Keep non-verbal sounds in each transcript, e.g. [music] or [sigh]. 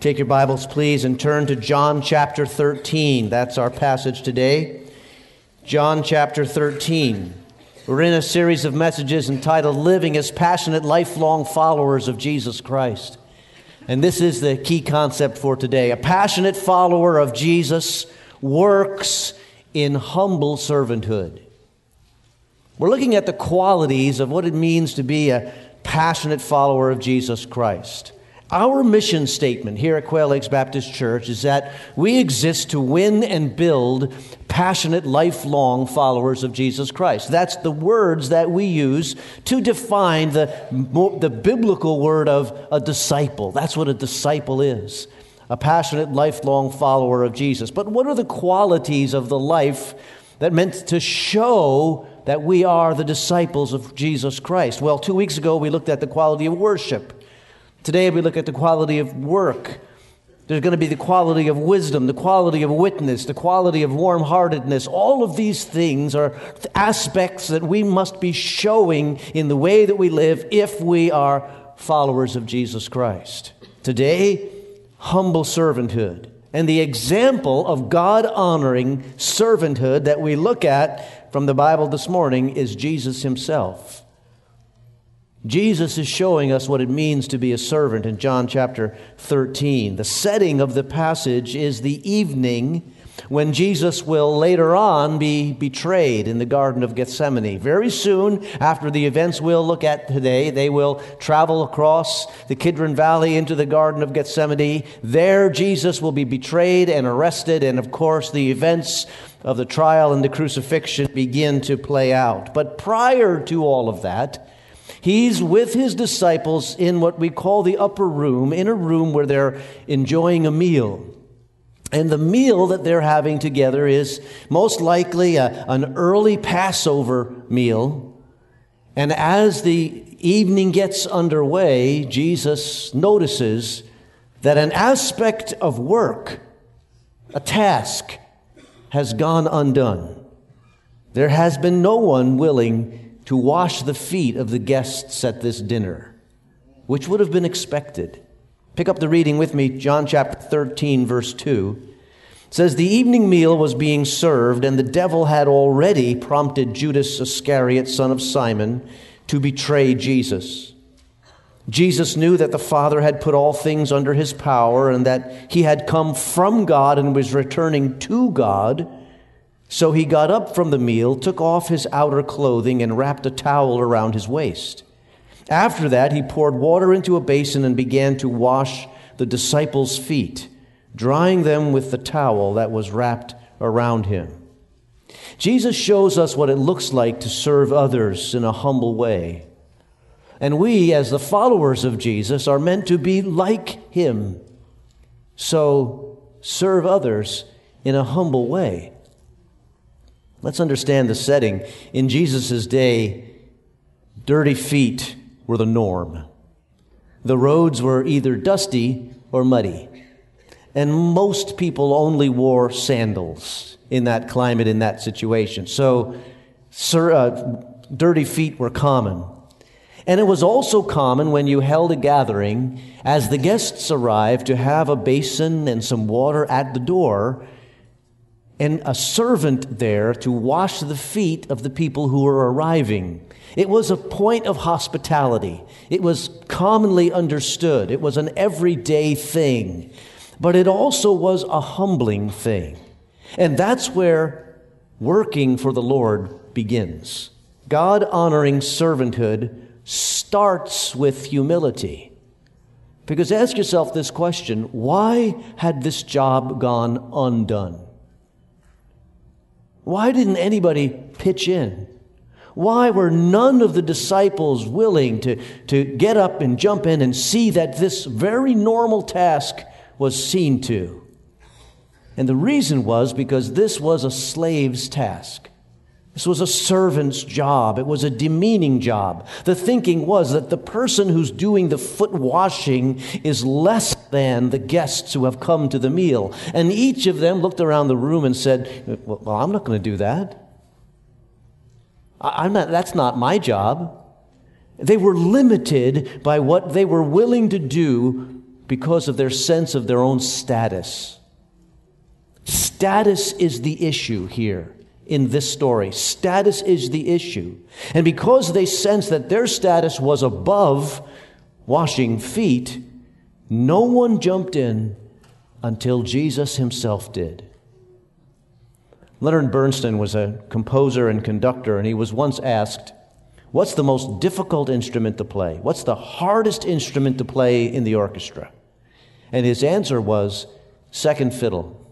Take your Bibles, please, and turn to John chapter 13. That's our passage today. John chapter 13. We're in a series of messages entitled Living as Passionate Lifelong Followers of Jesus Christ. And this is the key concept for today. A passionate follower of Jesus works in humble servanthood. We're looking at the qualities of what it means to be a passionate follower of Jesus Christ. Our mission statement here at Quail Lakes Baptist Church is that we exist to win and build passionate, lifelong followers of Jesus Christ. That's the words that we use to define the, the biblical word of a disciple. That's what a disciple is a passionate, lifelong follower of Jesus. But what are the qualities of the life that meant to show that we are the disciples of Jesus Christ? Well, two weeks ago we looked at the quality of worship. Today we look at the quality of work. There's going to be the quality of wisdom, the quality of witness, the quality of warm heartedness. All of these things are aspects that we must be showing in the way that we live if we are followers of Jesus Christ. Today, humble servanthood. And the example of God honoring servanthood that we look at from the Bible this morning is Jesus himself. Jesus is showing us what it means to be a servant in John chapter 13. The setting of the passage is the evening when Jesus will later on be betrayed in the Garden of Gethsemane. Very soon after the events we'll look at today, they will travel across the Kidron Valley into the Garden of Gethsemane. There, Jesus will be betrayed and arrested, and of course, the events of the trial and the crucifixion begin to play out. But prior to all of that, He's with his disciples in what we call the upper room, in a room where they're enjoying a meal. And the meal that they're having together is most likely a, an early Passover meal. And as the evening gets underway, Jesus notices that an aspect of work, a task, has gone undone. There has been no one willing to wash the feet of the guests at this dinner, which would have been expected. Pick up the reading with me, John chapter 13, verse 2. It says, The evening meal was being served, and the devil had already prompted Judas Iscariot, son of Simon, to betray Jesus. Jesus knew that the Father had put all things under his power and that he had come from God and was returning to God. So he got up from the meal, took off his outer clothing, and wrapped a towel around his waist. After that, he poured water into a basin and began to wash the disciples' feet, drying them with the towel that was wrapped around him. Jesus shows us what it looks like to serve others in a humble way. And we, as the followers of Jesus, are meant to be like him. So serve others in a humble way. Let's understand the setting. In Jesus' day, dirty feet were the norm. The roads were either dusty or muddy. And most people only wore sandals in that climate, in that situation. So, sir, uh, dirty feet were common. And it was also common when you held a gathering, as the guests arrived, to have a basin and some water at the door and a servant there to wash the feet of the people who were arriving. It was a point of hospitality. It was commonly understood. It was an everyday thing. But it also was a humbling thing. And that's where working for the Lord begins. God honoring servanthood starts with humility. Because ask yourself this question why had this job gone undone? Why didn't anybody pitch in? Why were none of the disciples willing to, to get up and jump in and see that this very normal task was seen to? And the reason was because this was a slave's task. This was a servant's job. It was a demeaning job. The thinking was that the person who's doing the foot washing is less than the guests who have come to the meal. And each of them looked around the room and said, Well, I'm not going to do that. I'm not, that's not my job. They were limited by what they were willing to do because of their sense of their own status. Status is the issue here in this story. Status is the issue. And because they sensed that their status was above washing feet, no one jumped in until Jesus himself did. Leonard Bernstein was a composer and conductor, and he was once asked, What's the most difficult instrument to play? What's the hardest instrument to play in the orchestra? And his answer was second fiddle.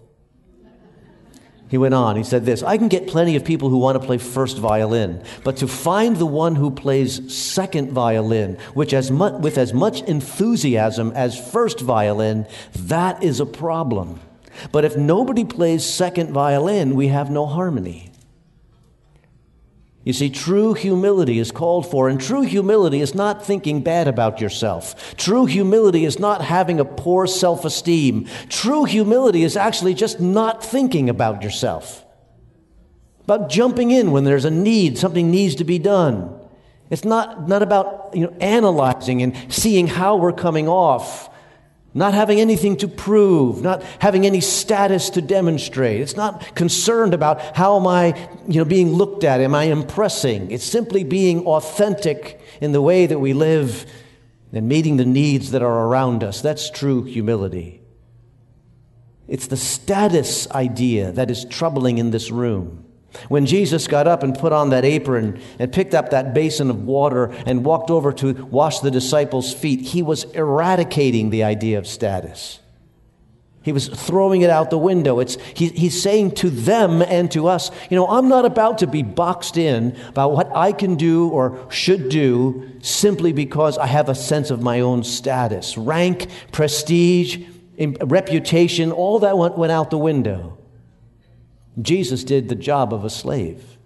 He went on, he said this I can get plenty of people who want to play first violin, but to find the one who plays second violin, which as with as much enthusiasm as first violin, that is a problem. But if nobody plays second violin, we have no harmony. You see, true humility is called for, and true humility is not thinking bad about yourself. True humility is not having a poor self esteem. True humility is actually just not thinking about yourself, about jumping in when there's a need, something needs to be done. It's not, not about you know, analyzing and seeing how we're coming off not having anything to prove, not having any status to demonstrate. It's not concerned about how am I, you know, being looked at, am I impressing? It's simply being authentic in the way that we live and meeting the needs that are around us. That's true humility. It's the status idea that is troubling in this room. When Jesus got up and put on that apron and picked up that basin of water and walked over to wash the disciples' feet, he was eradicating the idea of status. He was throwing it out the window. It's, he, he's saying to them and to us, you know, I'm not about to be boxed in about what I can do or should do simply because I have a sense of my own status. Rank, prestige, reputation, all that went, went out the window. Jesus did the job of a slave.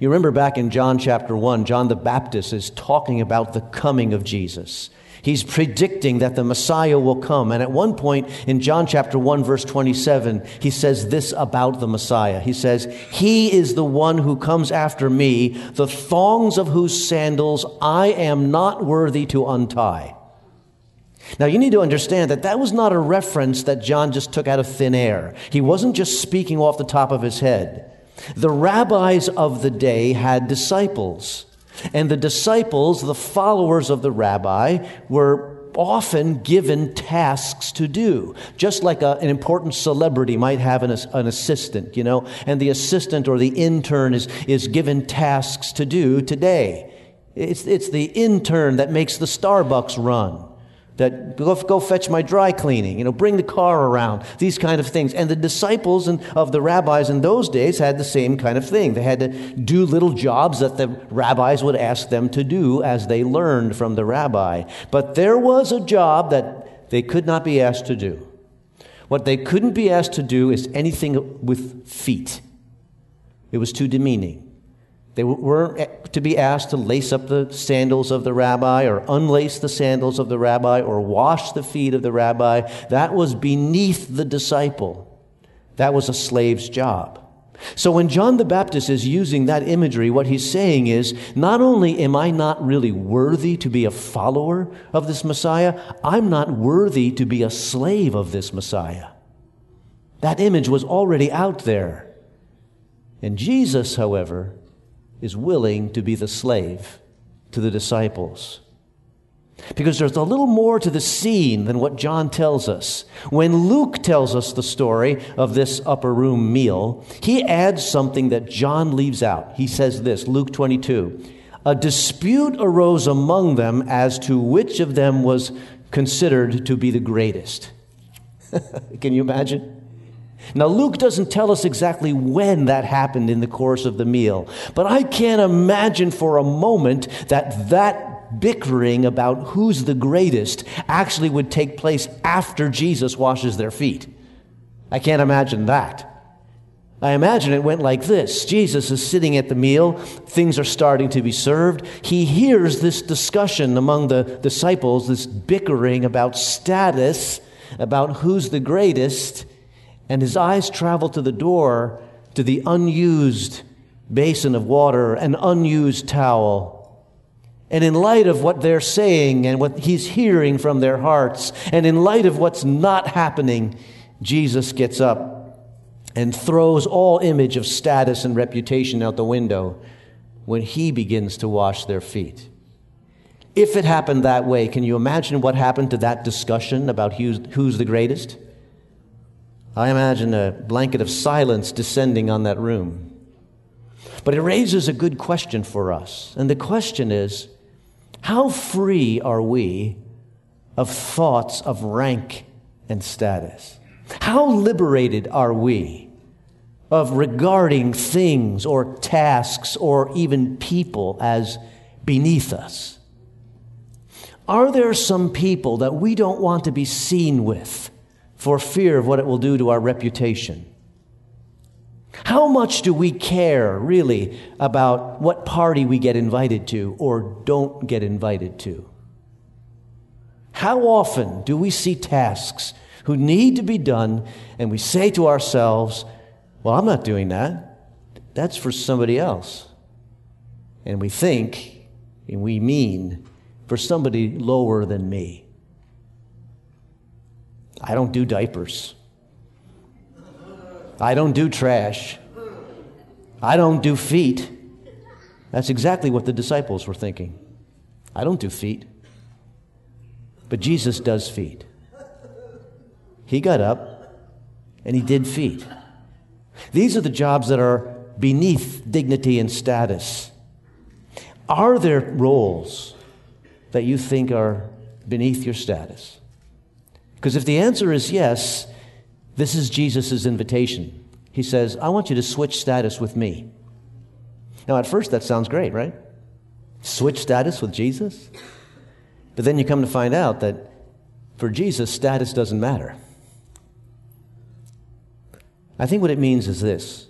You remember back in John chapter 1, John the Baptist is talking about the coming of Jesus. He's predicting that the Messiah will come. And at one point in John chapter 1, verse 27, he says this about the Messiah. He says, He is the one who comes after me, the thongs of whose sandals I am not worthy to untie. Now, you need to understand that that was not a reference that John just took out of thin air. He wasn't just speaking off the top of his head. The rabbis of the day had disciples, and the disciples, the followers of the rabbi, were often given tasks to do, just like a, an important celebrity might have an, an assistant, you know, and the assistant or the intern is, is given tasks to do today. It's, it's the intern that makes the Starbucks run that go, go fetch my dry cleaning, you know, bring the car around, these kind of things. And the disciples and, of the rabbis in those days had the same kind of thing. They had to do little jobs that the rabbis would ask them to do as they learned from the rabbi. But there was a job that they could not be asked to do. What they couldn't be asked to do is anything with feet. It was too demeaning. They weren't eh, to be asked to lace up the sandals of the rabbi or unlace the sandals of the rabbi or wash the feet of the rabbi. That was beneath the disciple. That was a slave's job. So when John the Baptist is using that imagery, what he's saying is not only am I not really worthy to be a follower of this Messiah, I'm not worthy to be a slave of this Messiah. That image was already out there. And Jesus, however, is willing to be the slave to the disciples. Because there's a little more to the scene than what John tells us. When Luke tells us the story of this upper room meal, he adds something that John leaves out. He says this Luke 22 A dispute arose among them as to which of them was considered to be the greatest. [laughs] Can you imagine? Now, Luke doesn't tell us exactly when that happened in the course of the meal, but I can't imagine for a moment that that bickering about who's the greatest actually would take place after Jesus washes their feet. I can't imagine that. I imagine it went like this Jesus is sitting at the meal, things are starting to be served. He hears this discussion among the disciples, this bickering about status, about who's the greatest and his eyes travel to the door, to the unused basin of water, an unused towel. And in light of what they're saying and what he's hearing from their hearts, and in light of what's not happening, Jesus gets up and throws all image of status and reputation out the window when he begins to wash their feet. If it happened that way, can you imagine what happened to that discussion about who's, who's the greatest? I imagine a blanket of silence descending on that room. But it raises a good question for us. And the question is how free are we of thoughts of rank and status? How liberated are we of regarding things or tasks or even people as beneath us? Are there some people that we don't want to be seen with? For fear of what it will do to our reputation. How much do we care, really, about what party we get invited to or don't get invited to? How often do we see tasks who need to be done and we say to ourselves, Well, I'm not doing that. That's for somebody else. And we think and we mean for somebody lower than me. I don't do diapers. I don't do trash. I don't do feet. That's exactly what the disciples were thinking. I don't do feet. But Jesus does feet. He got up and he did feet. These are the jobs that are beneath dignity and status. Are there roles that you think are beneath your status? Because if the answer is yes, this is Jesus' invitation. He says, I want you to switch status with me. Now, at first, that sounds great, right? Switch status with Jesus? But then you come to find out that for Jesus, status doesn't matter. I think what it means is this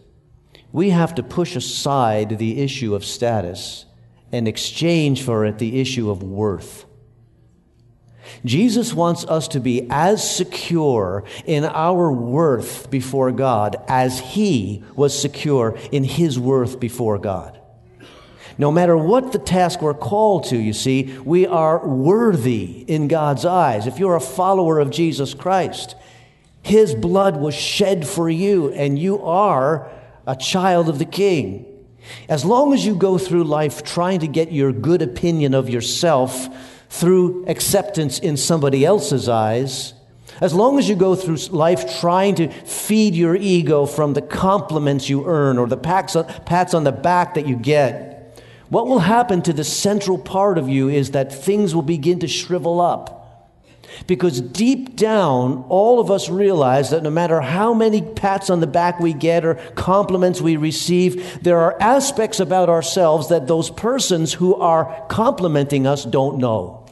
we have to push aside the issue of status and exchange for it the issue of worth. Jesus wants us to be as secure in our worth before God as He was secure in His worth before God. No matter what the task we're called to, you see, we are worthy in God's eyes. If you're a follower of Jesus Christ, His blood was shed for you, and you are a child of the King. As long as you go through life trying to get your good opinion of yourself, through acceptance in somebody else's eyes, as long as you go through life trying to feed your ego from the compliments you earn or the pats on the back that you get, what will happen to the central part of you is that things will begin to shrivel up. Because deep down, all of us realize that no matter how many pats on the back we get or compliments we receive, there are aspects about ourselves that those persons who are complimenting us don't know.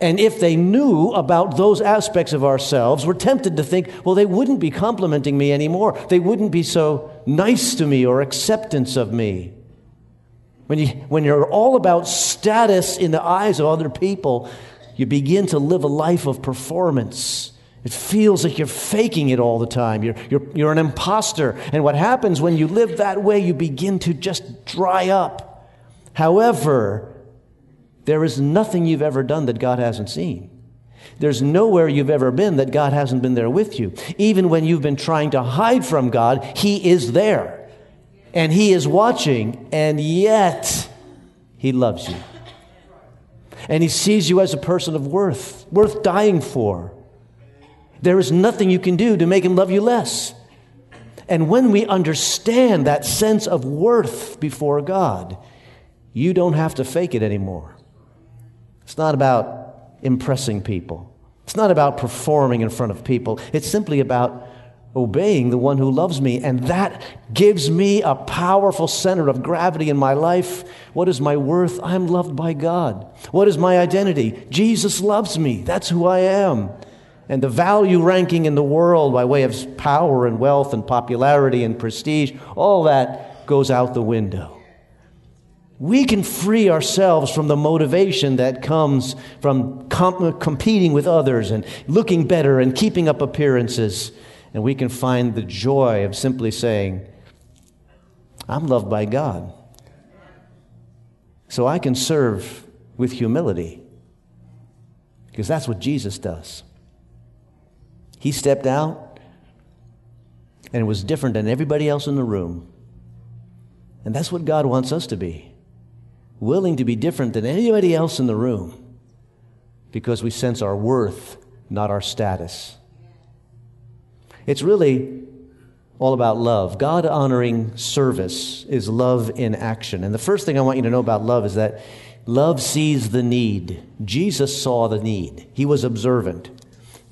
And if they knew about those aspects of ourselves, we're tempted to think, well, they wouldn't be complimenting me anymore. They wouldn't be so nice to me or acceptance of me. When, you, when you're all about status in the eyes of other people, you begin to live a life of performance. It feels like you're faking it all the time. You're, you're, you're an imposter. And what happens when you live that way, you begin to just dry up. However, there is nothing you've ever done that God hasn't seen. There's nowhere you've ever been that God hasn't been there with you. Even when you've been trying to hide from God, He is there. and He is watching, and yet He loves you. And He sees you as a person of worth, worth dying for. There is nothing you can do to make Him love you less. And when we understand that sense of worth before God, you don't have to fake it anymore. It's not about impressing people. It's not about performing in front of people. It's simply about obeying the one who loves me. And that gives me a powerful center of gravity in my life. What is my worth? I'm loved by God. What is my identity? Jesus loves me. That's who I am. And the value ranking in the world by way of power and wealth and popularity and prestige, all that goes out the window. We can free ourselves from the motivation that comes from com- competing with others and looking better and keeping up appearances and we can find the joy of simply saying, I'm loved by God. So I can serve with humility because that's what Jesus does. He stepped out and it was different than everybody else in the room. And that's what God wants us to be willing to be different than anybody else in the room because we sense our worth, not our status. It's really all about love. God honoring service is love in action. And the first thing I want you to know about love is that love sees the need. Jesus saw the need, he was observant.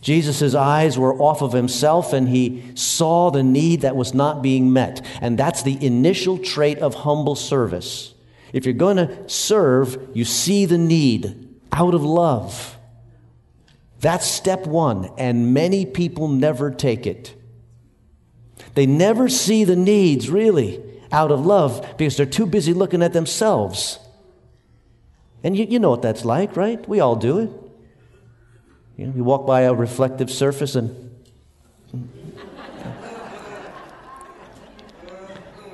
Jesus' eyes were off of himself and he saw the need that was not being met. And that's the initial trait of humble service. If you're going to serve, you see the need out of love. That's step one, and many people never take it. They never see the needs really out of love because they're too busy looking at themselves. And you, you know what that's like, right? We all do it. You know, you walk by a reflective surface and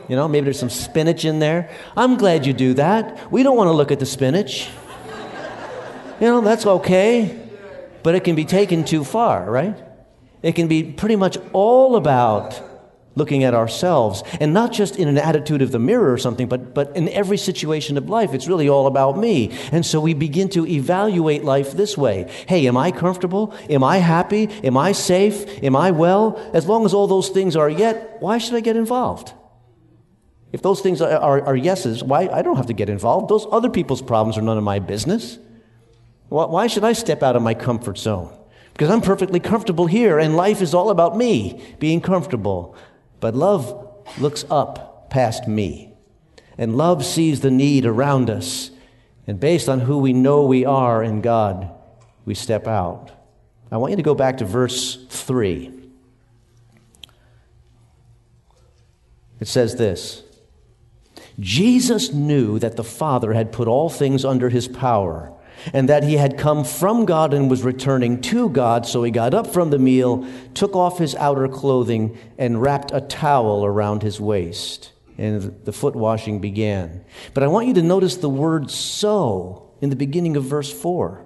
You know, maybe there's some spinach in there. I'm glad you do that. We don't want to look at the spinach. You know, that's okay but it can be taken too far, right? It can be pretty much all about looking at ourselves and not just in an attitude of the mirror or something, but, but in every situation of life. It's really all about me. And so we begin to evaluate life this way Hey, am I comfortable? Am I happy? Am I safe? Am I well? As long as all those things are yet, why should I get involved? If those things are, are, are yeses, why? I don't have to get involved. Those other people's problems are none of my business. Why should I step out of my comfort zone? Because I'm perfectly comfortable here, and life is all about me being comfortable. But love looks up past me, and love sees the need around us. And based on who we know we are in God, we step out. I want you to go back to verse 3. It says this Jesus knew that the Father had put all things under his power and that he had come from God and was returning to God. So he got up from the meal, took off his outer clothing, and wrapped a towel around his waist. And the foot washing began. But I want you to notice the word so in the beginning of verse 4.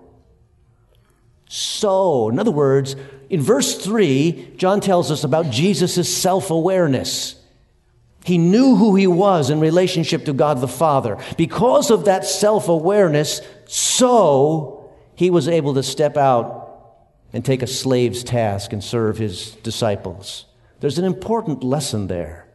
So, in other words, in verse 3, John tells us about Jesus' self awareness. He knew who he was in relationship to God the Father. Because of that self awareness, so he was able to step out and take a slave's task and serve his disciples. There's an important lesson there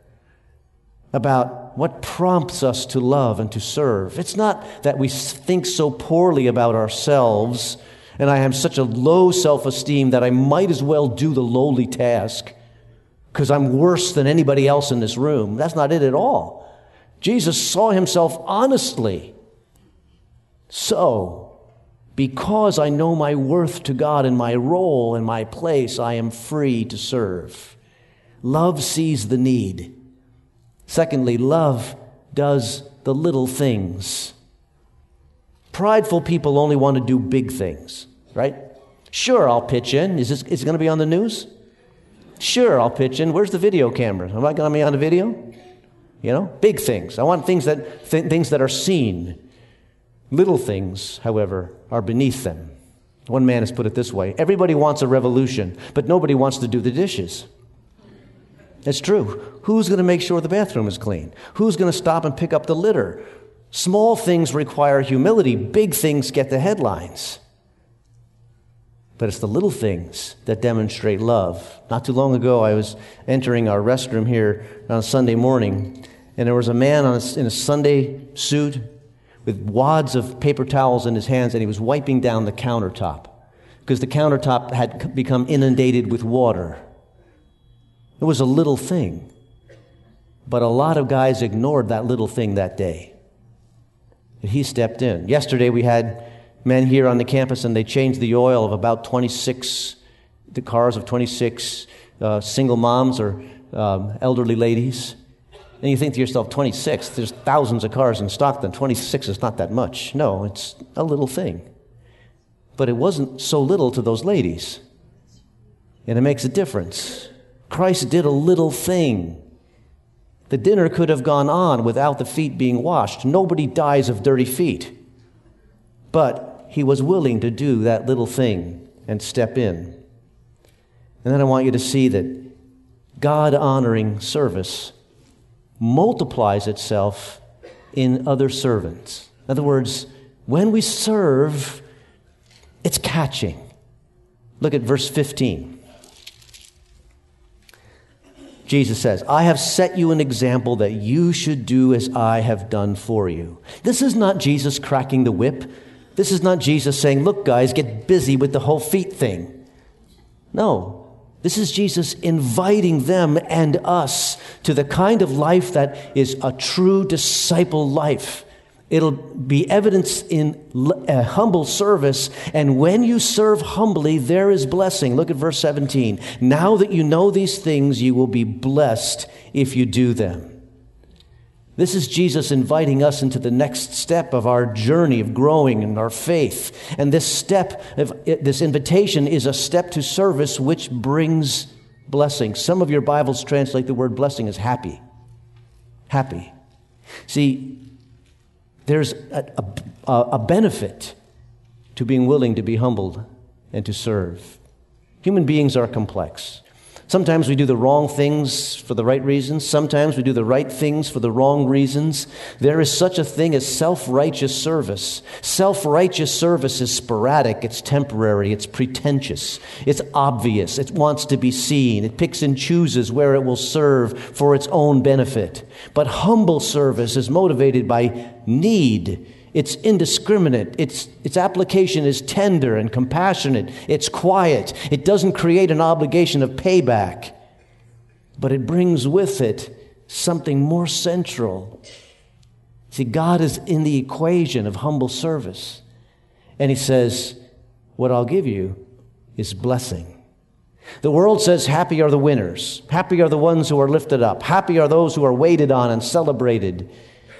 about what prompts us to love and to serve. It's not that we think so poorly about ourselves and I have such a low self esteem that I might as well do the lowly task because I'm worse than anybody else in this room. That's not it at all. Jesus saw himself honestly. So, because I know my worth to God and my role and my place, I am free to serve. Love sees the need. Secondly, love does the little things. Prideful people only want to do big things, right? Sure, I'll pitch in. Is, this, is it going to be on the news? Sure, I'll pitch in. Where's the video camera? Am I going to be on a video? You know, big things. I want things that, th- things that are seen. Little things, however, are beneath them. One man has put it this way Everybody wants a revolution, but nobody wants to do the dishes. It's true. Who's going to make sure the bathroom is clean? Who's going to stop and pick up the litter? Small things require humility, big things get the headlines. But it's the little things that demonstrate love. Not too long ago, I was entering our restroom here on Sunday morning, and there was a man a, in a Sunday suit with wads of paper towels in his hands, and he was wiping down the countertop because the countertop had become inundated with water. It was a little thing. But a lot of guys ignored that little thing that day. And he stepped in. Yesterday we had men here on the campus and they changed the oil of about 26, the cars of 26 uh, single moms or um, elderly ladies. And you think to yourself, 26, there's thousands of cars in Stockton. 26 is not that much. No, it's a little thing. But it wasn't so little to those ladies. And it makes a difference. Christ did a little thing. The dinner could have gone on without the feet being washed. Nobody dies of dirty feet. But he was willing to do that little thing and step in. And then I want you to see that God honoring service multiplies itself in other servants. In other words, when we serve, it's catching. Look at verse 15. Jesus says, I have set you an example that you should do as I have done for you. This is not Jesus cracking the whip. This is not Jesus saying, Look, guys, get busy with the whole feet thing. No. This is Jesus inviting them and us to the kind of life that is a true disciple life. It'll be evidence in a uh, humble service. And when you serve humbly, there is blessing. Look at verse 17. Now that you know these things, you will be blessed if you do them. This is Jesus inviting us into the next step of our journey of growing in our faith. And this step, of, this invitation is a step to service which brings blessing. Some of your Bibles translate the word blessing as happy. Happy. See, there's a, a, a benefit to being willing to be humbled and to serve. Human beings are complex. Sometimes we do the wrong things for the right reasons. Sometimes we do the right things for the wrong reasons. There is such a thing as self righteous service. Self righteous service is sporadic, it's temporary, it's pretentious, it's obvious, it wants to be seen, it picks and chooses where it will serve for its own benefit. But humble service is motivated by need it's indiscriminate. It's, its application is tender and compassionate. It's quiet. It doesn't create an obligation of payback, but it brings with it something more central. See, God is in the equation of humble service. And He says, What I'll give you is blessing. The world says, Happy are the winners. Happy are the ones who are lifted up. Happy are those who are waited on and celebrated.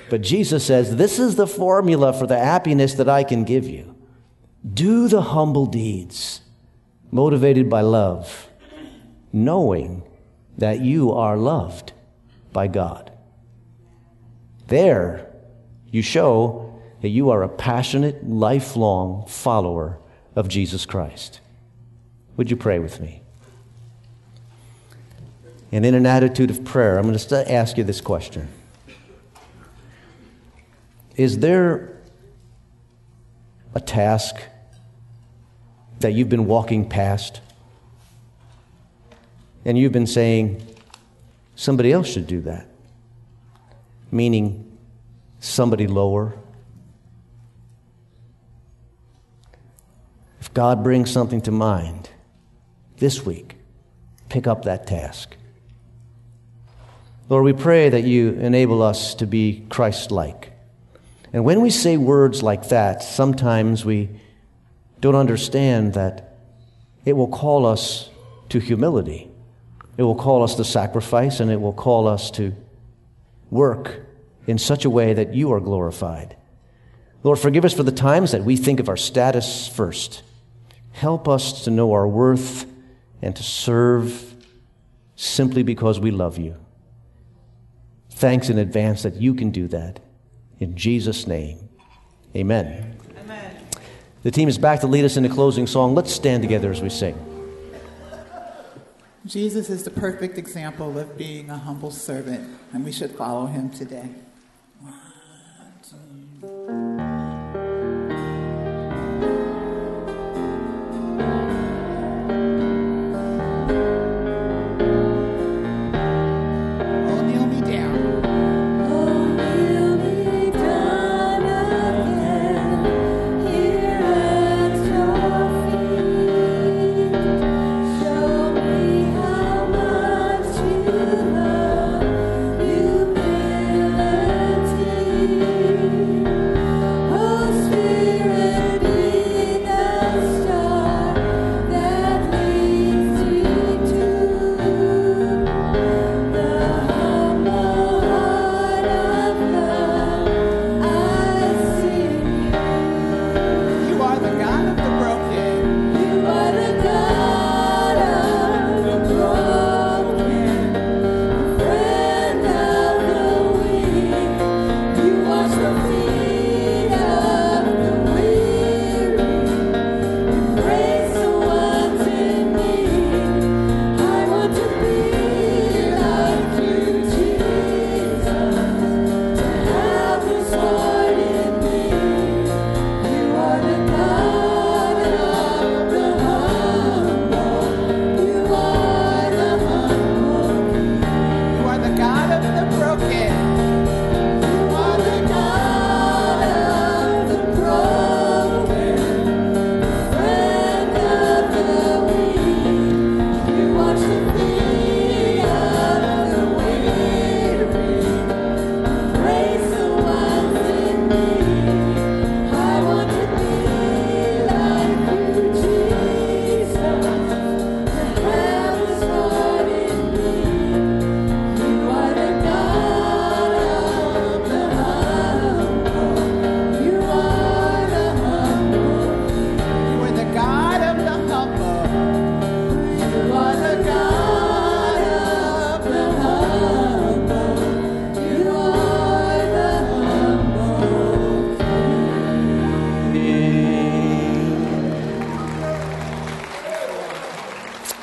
But Jesus says, This is the formula for the happiness that I can give you. Do the humble deeds, motivated by love, knowing that you are loved by God. There, you show that you are a passionate, lifelong follower of Jesus Christ. Would you pray with me? And in an attitude of prayer, I'm going to ask you this question. Is there a task that you've been walking past and you've been saying, somebody else should do that? Meaning, somebody lower? If God brings something to mind this week, pick up that task. Lord, we pray that you enable us to be Christ like. And when we say words like that, sometimes we don't understand that it will call us to humility. It will call us to sacrifice, and it will call us to work in such a way that you are glorified. Lord, forgive us for the times that we think of our status first. Help us to know our worth and to serve simply because we love you. Thanks in advance that you can do that. In Jesus' name, amen. amen. The team is back to lead us in the closing song. Let's stand together as we sing. Jesus is the perfect example of being a humble servant, and we should follow him today.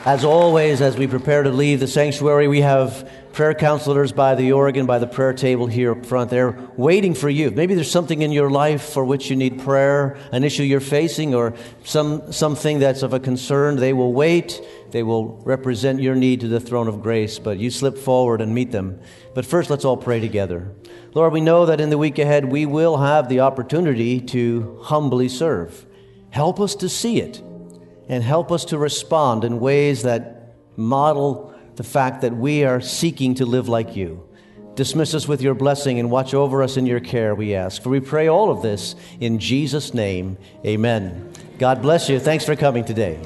As always, as we prepare to leave the sanctuary, we have prayer counselors by the organ, by the prayer table here up front. They're waiting for you. Maybe there's something in your life for which you need prayer, an issue you're facing, or some, something that's of a concern. They will wait. They will represent your need to the throne of grace, but you slip forward and meet them. But first, let's all pray together. Lord, we know that in the week ahead we will have the opportunity to humbly serve. Help us to see it and help us to respond in ways that model the fact that we are seeking to live like you. Dismiss us with your blessing and watch over us in your care, we ask. For we pray all of this in Jesus' name. Amen. God bless you. Thanks for coming today.